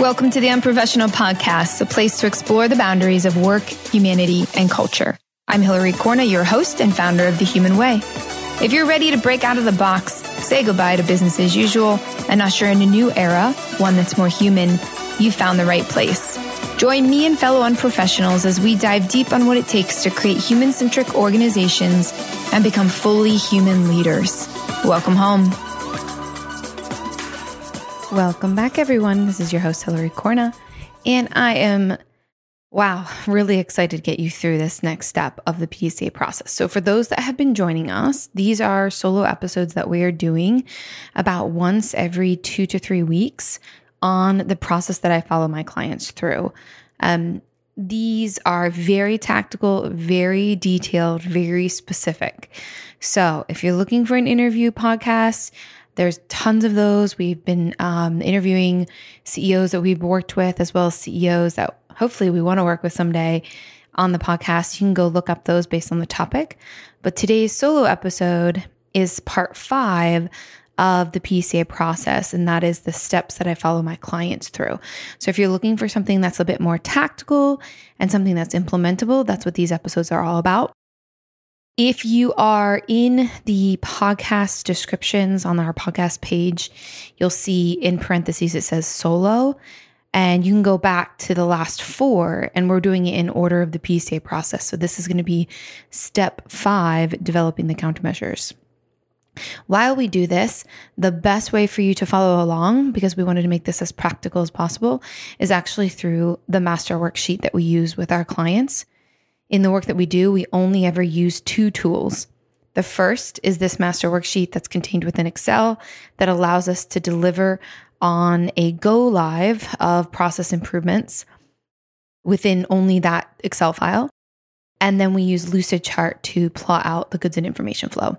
Welcome to the Unprofessional Podcast, a place to explore the boundaries of work, humanity, and culture. I'm Hilary Corna, your host and founder of The Human Way. If you're ready to break out of the box, say goodbye to business as usual, and usher in a new era, one that's more human, you've found the right place. Join me and fellow unprofessionals as we dive deep on what it takes to create human centric organizations and become fully human leaders. Welcome home. Welcome back, everyone. This is your host, Hilary Corna, and I am, wow, really excited to get you through this next step of the PDCA process. So, for those that have been joining us, these are solo episodes that we are doing about once every two to three weeks on the process that I follow my clients through. Um, these are very tactical, very detailed, very specific. So, if you're looking for an interview podcast, there's tons of those. We've been um, interviewing CEOs that we've worked with, as well as CEOs that hopefully we want to work with someday on the podcast. You can go look up those based on the topic. But today's solo episode is part five of the PCA process, and that is the steps that I follow my clients through. So, if you're looking for something that's a bit more tactical and something that's implementable, that's what these episodes are all about. If you are in the podcast descriptions on our podcast page, you'll see in parentheses it says solo. And you can go back to the last four, and we're doing it in order of the PDCA process. So this is going to be step five developing the countermeasures. While we do this, the best way for you to follow along, because we wanted to make this as practical as possible, is actually through the master worksheet that we use with our clients. In the work that we do, we only ever use two tools. The first is this master worksheet that's contained within Excel that allows us to deliver on a go live of process improvements within only that Excel file. And then we use Lucidchart to plot out the goods and information flow.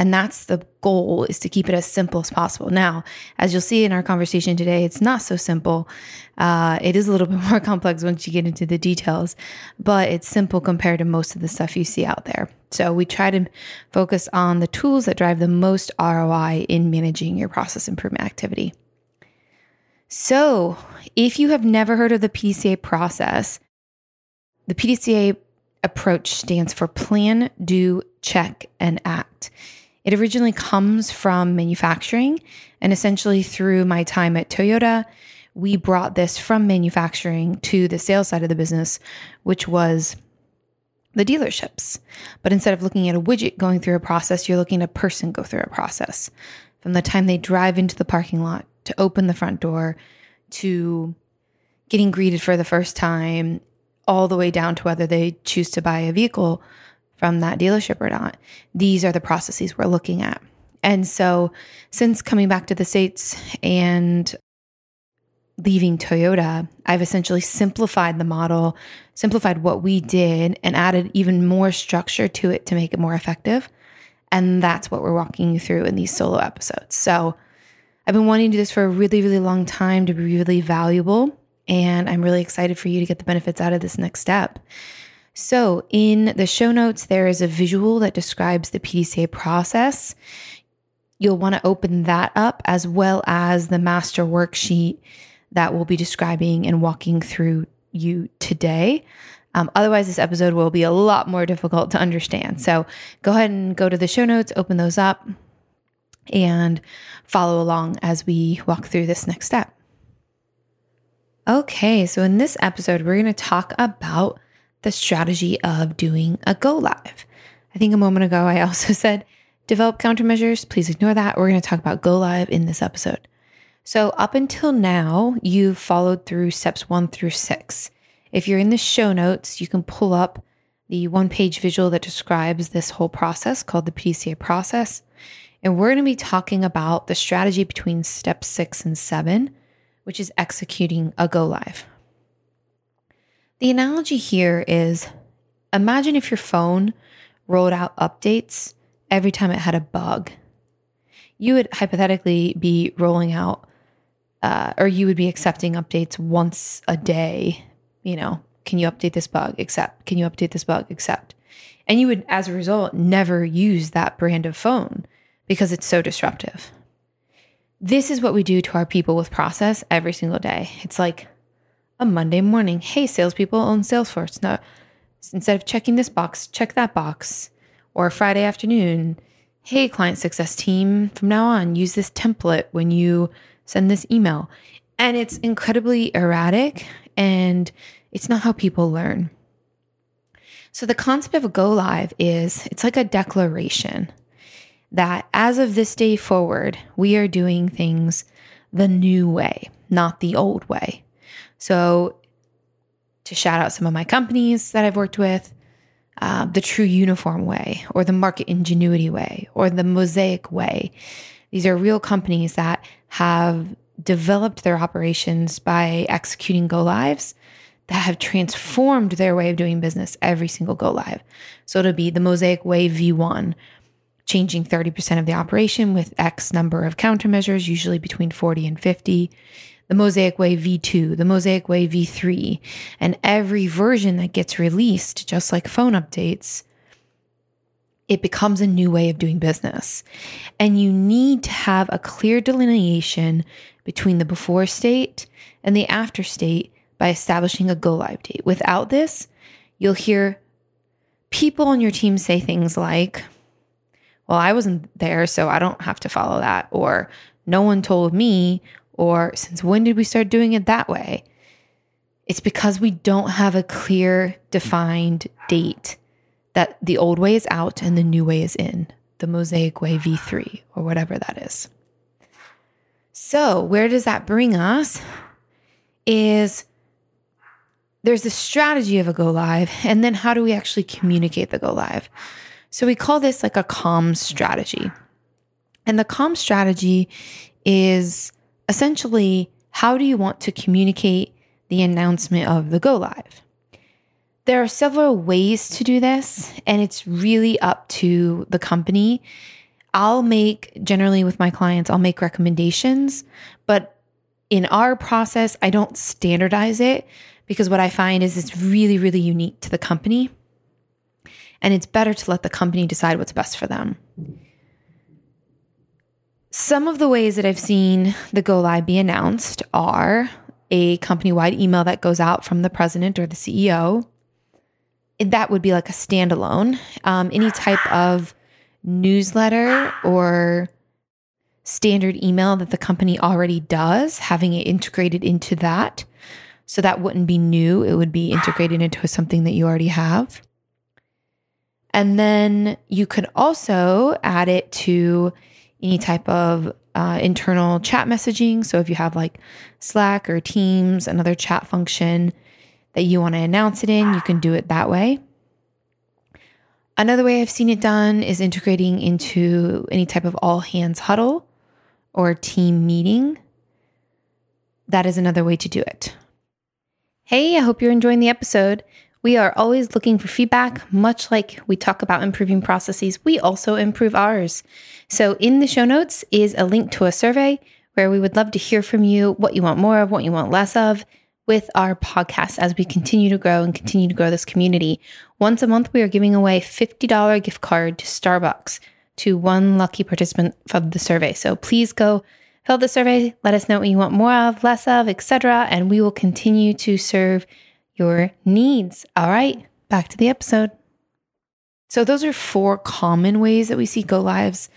And that's the goal is to keep it as simple as possible. Now, as you'll see in our conversation today, it's not so simple. Uh, it is a little bit more complex once you get into the details, but it's simple compared to most of the stuff you see out there. So we try to focus on the tools that drive the most ROI in managing your process improvement activity. So, if you have never heard of the PDCA process, the PDCA approach stands for plan, do, check, and act. It originally comes from manufacturing, and essentially through my time at Toyota, we brought this from manufacturing to the sales side of the business, which was the dealerships. But instead of looking at a widget going through a process, you're looking at a person go through a process. From the time they drive into the parking lot to open the front door to getting greeted for the first time, all the way down to whether they choose to buy a vehicle from that dealership or not. These are the processes we're looking at. And so, since coming back to the States and leaving Toyota, I've essentially simplified the model, simplified what we did, and added even more structure to it to make it more effective. And that's what we're walking you through in these solo episodes. So, I've been wanting to do this for a really, really long time to be really valuable. And I'm really excited for you to get the benefits out of this next step. So, in the show notes, there is a visual that describes the PDCA process. You'll want to open that up as well as the master worksheet that we'll be describing and walking through you today. Um, otherwise, this episode will be a lot more difficult to understand. So, go ahead and go to the show notes, open those up, and follow along as we walk through this next step. Okay, so in this episode, we're going to talk about the strategy of doing a go live. I think a moment ago I also said develop countermeasures. Please ignore that. We're going to talk about go live in this episode. So, up until now, you've followed through steps one through six. If you're in the show notes, you can pull up the one page visual that describes this whole process called the PDCA process. And we're going to be talking about the strategy between step six and seven, which is executing a go live. The analogy here is imagine if your phone rolled out updates every time it had a bug. You would hypothetically be rolling out, uh, or you would be accepting updates once a day. You know, can you update this bug? Accept. Can you update this bug? Accept. And you would, as a result, never use that brand of phone because it's so disruptive. This is what we do to our people with process every single day. It's like a Monday morning. Hey, salespeople on Salesforce. Now, instead of checking this box, check that box. Or Friday afternoon. Hey, client success team, from now on, use this template when you send this email. And it's incredibly erratic and it's not how people learn. So the concept of a go live is it's like a declaration that as of this day forward, we are doing things the new way, not the old way. So to shout out some of my companies that I've worked with, uh, the True Uniform Way, or the Market Ingenuity Way, or the Mosaic Way. These are real companies that have developed their operations by executing go lives that have transformed their way of doing business every single go live. So it'll be the Mosaic Way V1, changing 30% of the operation with X number of countermeasures, usually between 40 and 50. The Mosaic Way V2, the Mosaic Way V3, and every version that gets released, just like phone updates, it becomes a new way of doing business. And you need to have a clear delineation between the before state and the after state by establishing a go live date. Without this, you'll hear people on your team say things like, Well, I wasn't there, so I don't have to follow that. Or no one told me. Or since when did we start doing it that way? It's because we don't have a clear, defined date that the old way is out and the new way is in, the Mosaic Way V3 or whatever that is. So, where does that bring us? Is there's the strategy of a go live, and then how do we actually communicate the go live? So we call this like a comm strategy. And the comm strategy is essentially how do you want to communicate the announcement of the go live? There are several ways to do this, and it's really up to the company. I'll make generally with my clients, I'll make recommendations, but in our process, I don't standardize it because what I find is it's really, really unique to the company. And it's better to let the company decide what's best for them. Some of the ways that I've seen the go live be announced are a company wide email that goes out from the president or the CEO. That would be like a standalone. Um, any type of newsletter or standard email that the company already does, having it integrated into that. So that wouldn't be new, it would be integrated into something that you already have. And then you could also add it to any type of uh, internal chat messaging. So if you have like Slack or Teams, another chat function that you want to announce it in, you can do it that way. Another way I've seen it done is integrating into any type of all hands huddle or team meeting. That is another way to do it. Hey, I hope you're enjoying the episode. We are always looking for feedback, much like we talk about improving processes, we also improve ours. So, in the show notes is a link to a survey where we would love to hear from you what you want more of, what you want less of with our podcast as we continue to grow and continue to grow this community. Once a month, we are giving away a $50 gift card to Starbucks to one lucky participant of the survey. So, please go Fill the survey, let us know what you want more of, less of, etc., and we will continue to serve your needs. All right, back to the episode. So those are four common ways that we see go lives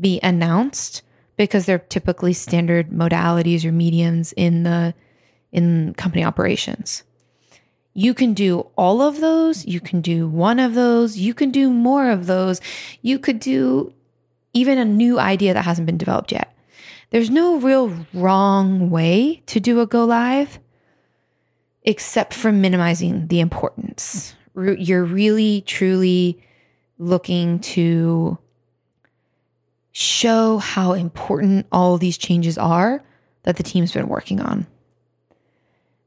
be announced because they're typically standard modalities or mediums in the in company operations. You can do all of those, you can do one of those, you can do more of those. You could do even a new idea that hasn't been developed yet. There's no real wrong way to do a go live except for minimizing the importance. You're really, truly looking to show how important all these changes are that the team's been working on.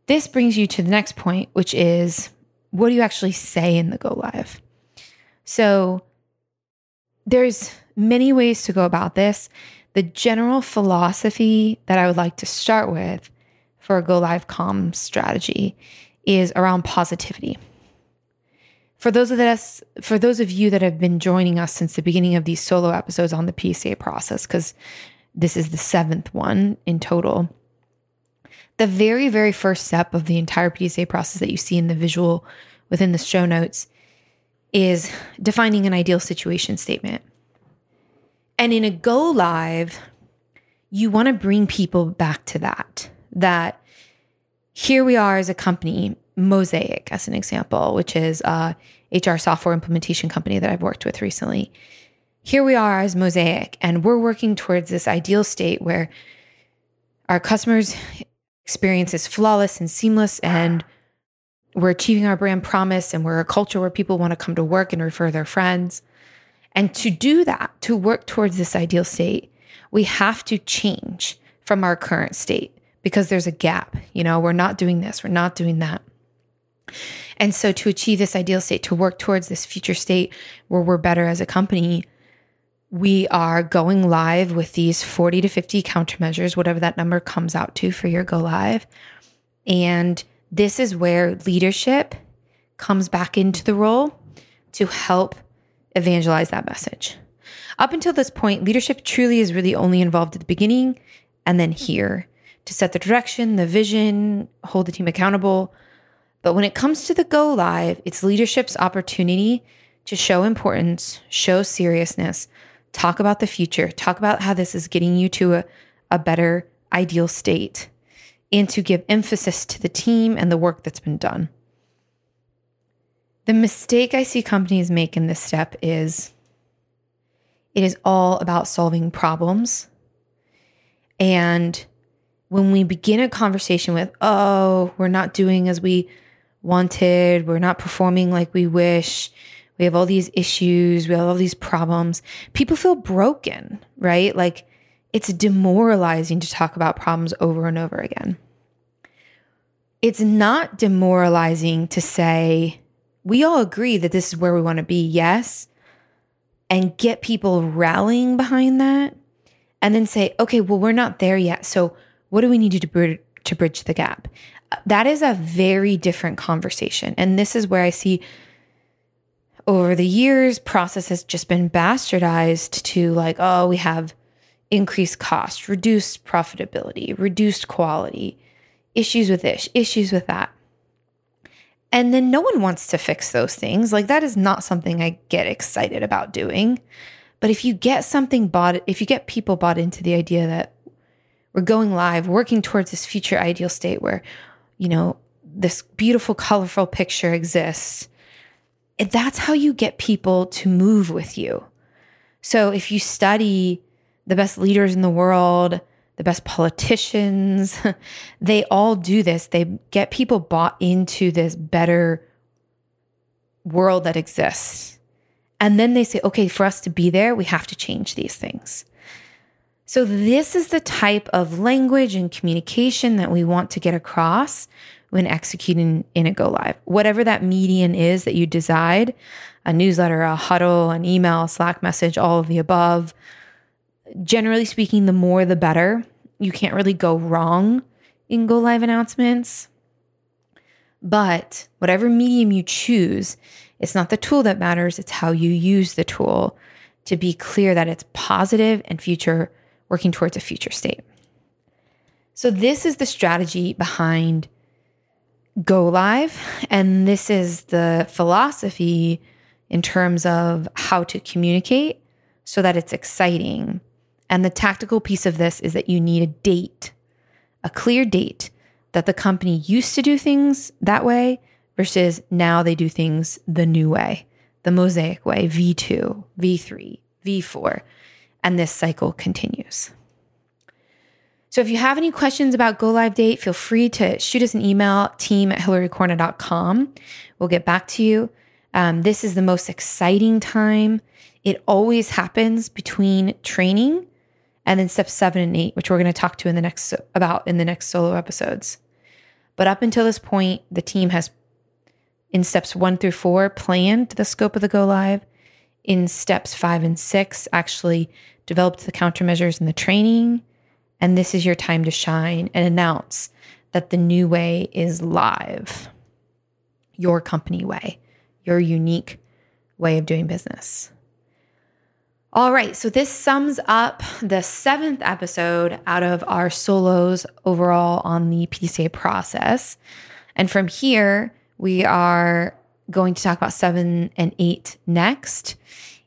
This brings you to the next point, which is what do you actually say in the go live? So there's many ways to go about this the general philosophy that I would like to start with for a go live comm strategy is around positivity. For those of us, for those of you that have been joining us since the beginning of these solo episodes on the PSA process, because this is the seventh one in total. The very, very first step of the entire PDCA process that you see in the visual within the show notes is defining an ideal situation statement. And in a go live, you want to bring people back to that, that here we are as a company, Mosaic, as an example, which is a HR software implementation company that I've worked with recently. Here we are as Mosaic, and we're working towards this ideal state where our customers' experience is flawless and seamless, and we're achieving our brand promise, and we're a culture where people want to come to work and refer their friends. And to do that, to work towards this ideal state, we have to change from our current state because there's a gap. You know, we're not doing this, we're not doing that. And so, to achieve this ideal state, to work towards this future state where we're better as a company, we are going live with these 40 to 50 countermeasures, whatever that number comes out to for your go live. And this is where leadership comes back into the role to help evangelize that message. Up until this point, leadership truly is really only involved at the beginning and then here to set the direction, the vision, hold the team accountable. But when it comes to the go live, it's leadership's opportunity to show importance, show seriousness, talk about the future, talk about how this is getting you to a, a better ideal state, and to give emphasis to the team and the work that's been done. The mistake I see companies make in this step is it is all about solving problems. And when we begin a conversation with, oh, we're not doing as we wanted, we're not performing like we wish, we have all these issues, we have all these problems, people feel broken, right? Like it's demoralizing to talk about problems over and over again. It's not demoralizing to say, we all agree that this is where we want to be, yes and get people rallying behind that and then say, okay, well, we're not there yet. So what do we need to to bridge the gap? That is a very different conversation. And this is where I see over the years, process has just been bastardized to like, oh, we have increased cost, reduced profitability, reduced quality, issues with this, issues with that. And then no one wants to fix those things. Like that is not something I get excited about doing. But if you get something bought, if you get people bought into the idea that we're going live, working towards this future ideal state where, you know, this beautiful, colorful picture exists, that's how you get people to move with you. So if you study the best leaders in the world, the best politicians, they all do this. They get people bought into this better world that exists. And then they say, okay, for us to be there, we have to change these things. So, this is the type of language and communication that we want to get across when executing in a go live. Whatever that median is that you decide a newsletter, a huddle, an email, a Slack message, all of the above, generally speaking, the more the better. You can't really go wrong in go live announcements. But whatever medium you choose, it's not the tool that matters, it's how you use the tool to be clear that it's positive and future working towards a future state. So this is the strategy behind go live and this is the philosophy in terms of how to communicate so that it's exciting and the tactical piece of this is that you need a date, a clear date that the company used to do things that way versus now they do things the new way, the mosaic way, V2, V3, V4. And this cycle continues. So if you have any questions about Go Live Date, feel free to shoot us an email, team at hilarycorna.com. We'll get back to you. Um, this is the most exciting time. It always happens between training and then steps seven and eight, which we're going to talk to in the next about in the next solo episodes. But up until this point, the team has in steps one through four planned the scope of the go live. In steps five and six, actually developed the countermeasures and the training. And this is your time to shine and announce that the new way is live. Your company way, your unique way of doing business. All right, so this sums up the seventh episode out of our solos overall on the PCA process. And from here, we are going to talk about seven and eight next.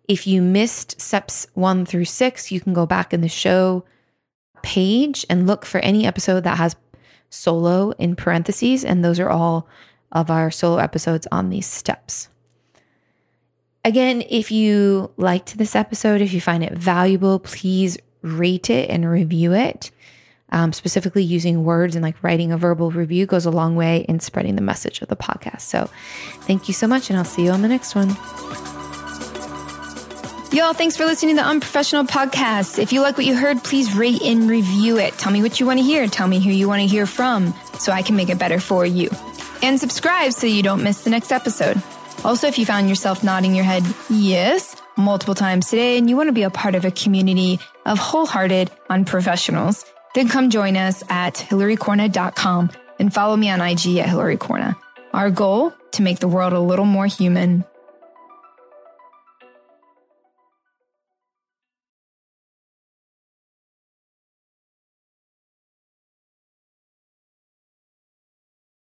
If you missed steps one through six, you can go back in the show page and look for any episode that has solo in parentheses. And those are all of our solo episodes on these steps. Again, if you liked this episode, if you find it valuable, please rate it and review it. Um, specifically, using words and like writing a verbal review goes a long way in spreading the message of the podcast. So, thank you so much, and I'll see you on the next one. Y'all, thanks for listening to the Unprofessional Podcast. If you like what you heard, please rate and review it. Tell me what you want to hear. Tell me who you want to hear from so I can make it better for you. And subscribe so you don't miss the next episode. Also, if you found yourself nodding your head yes multiple times today and you want to be a part of a community of wholehearted unprofessionals, then come join us at hilarycorna.com and follow me on IG at hilarycorna. Our goal to make the world a little more human.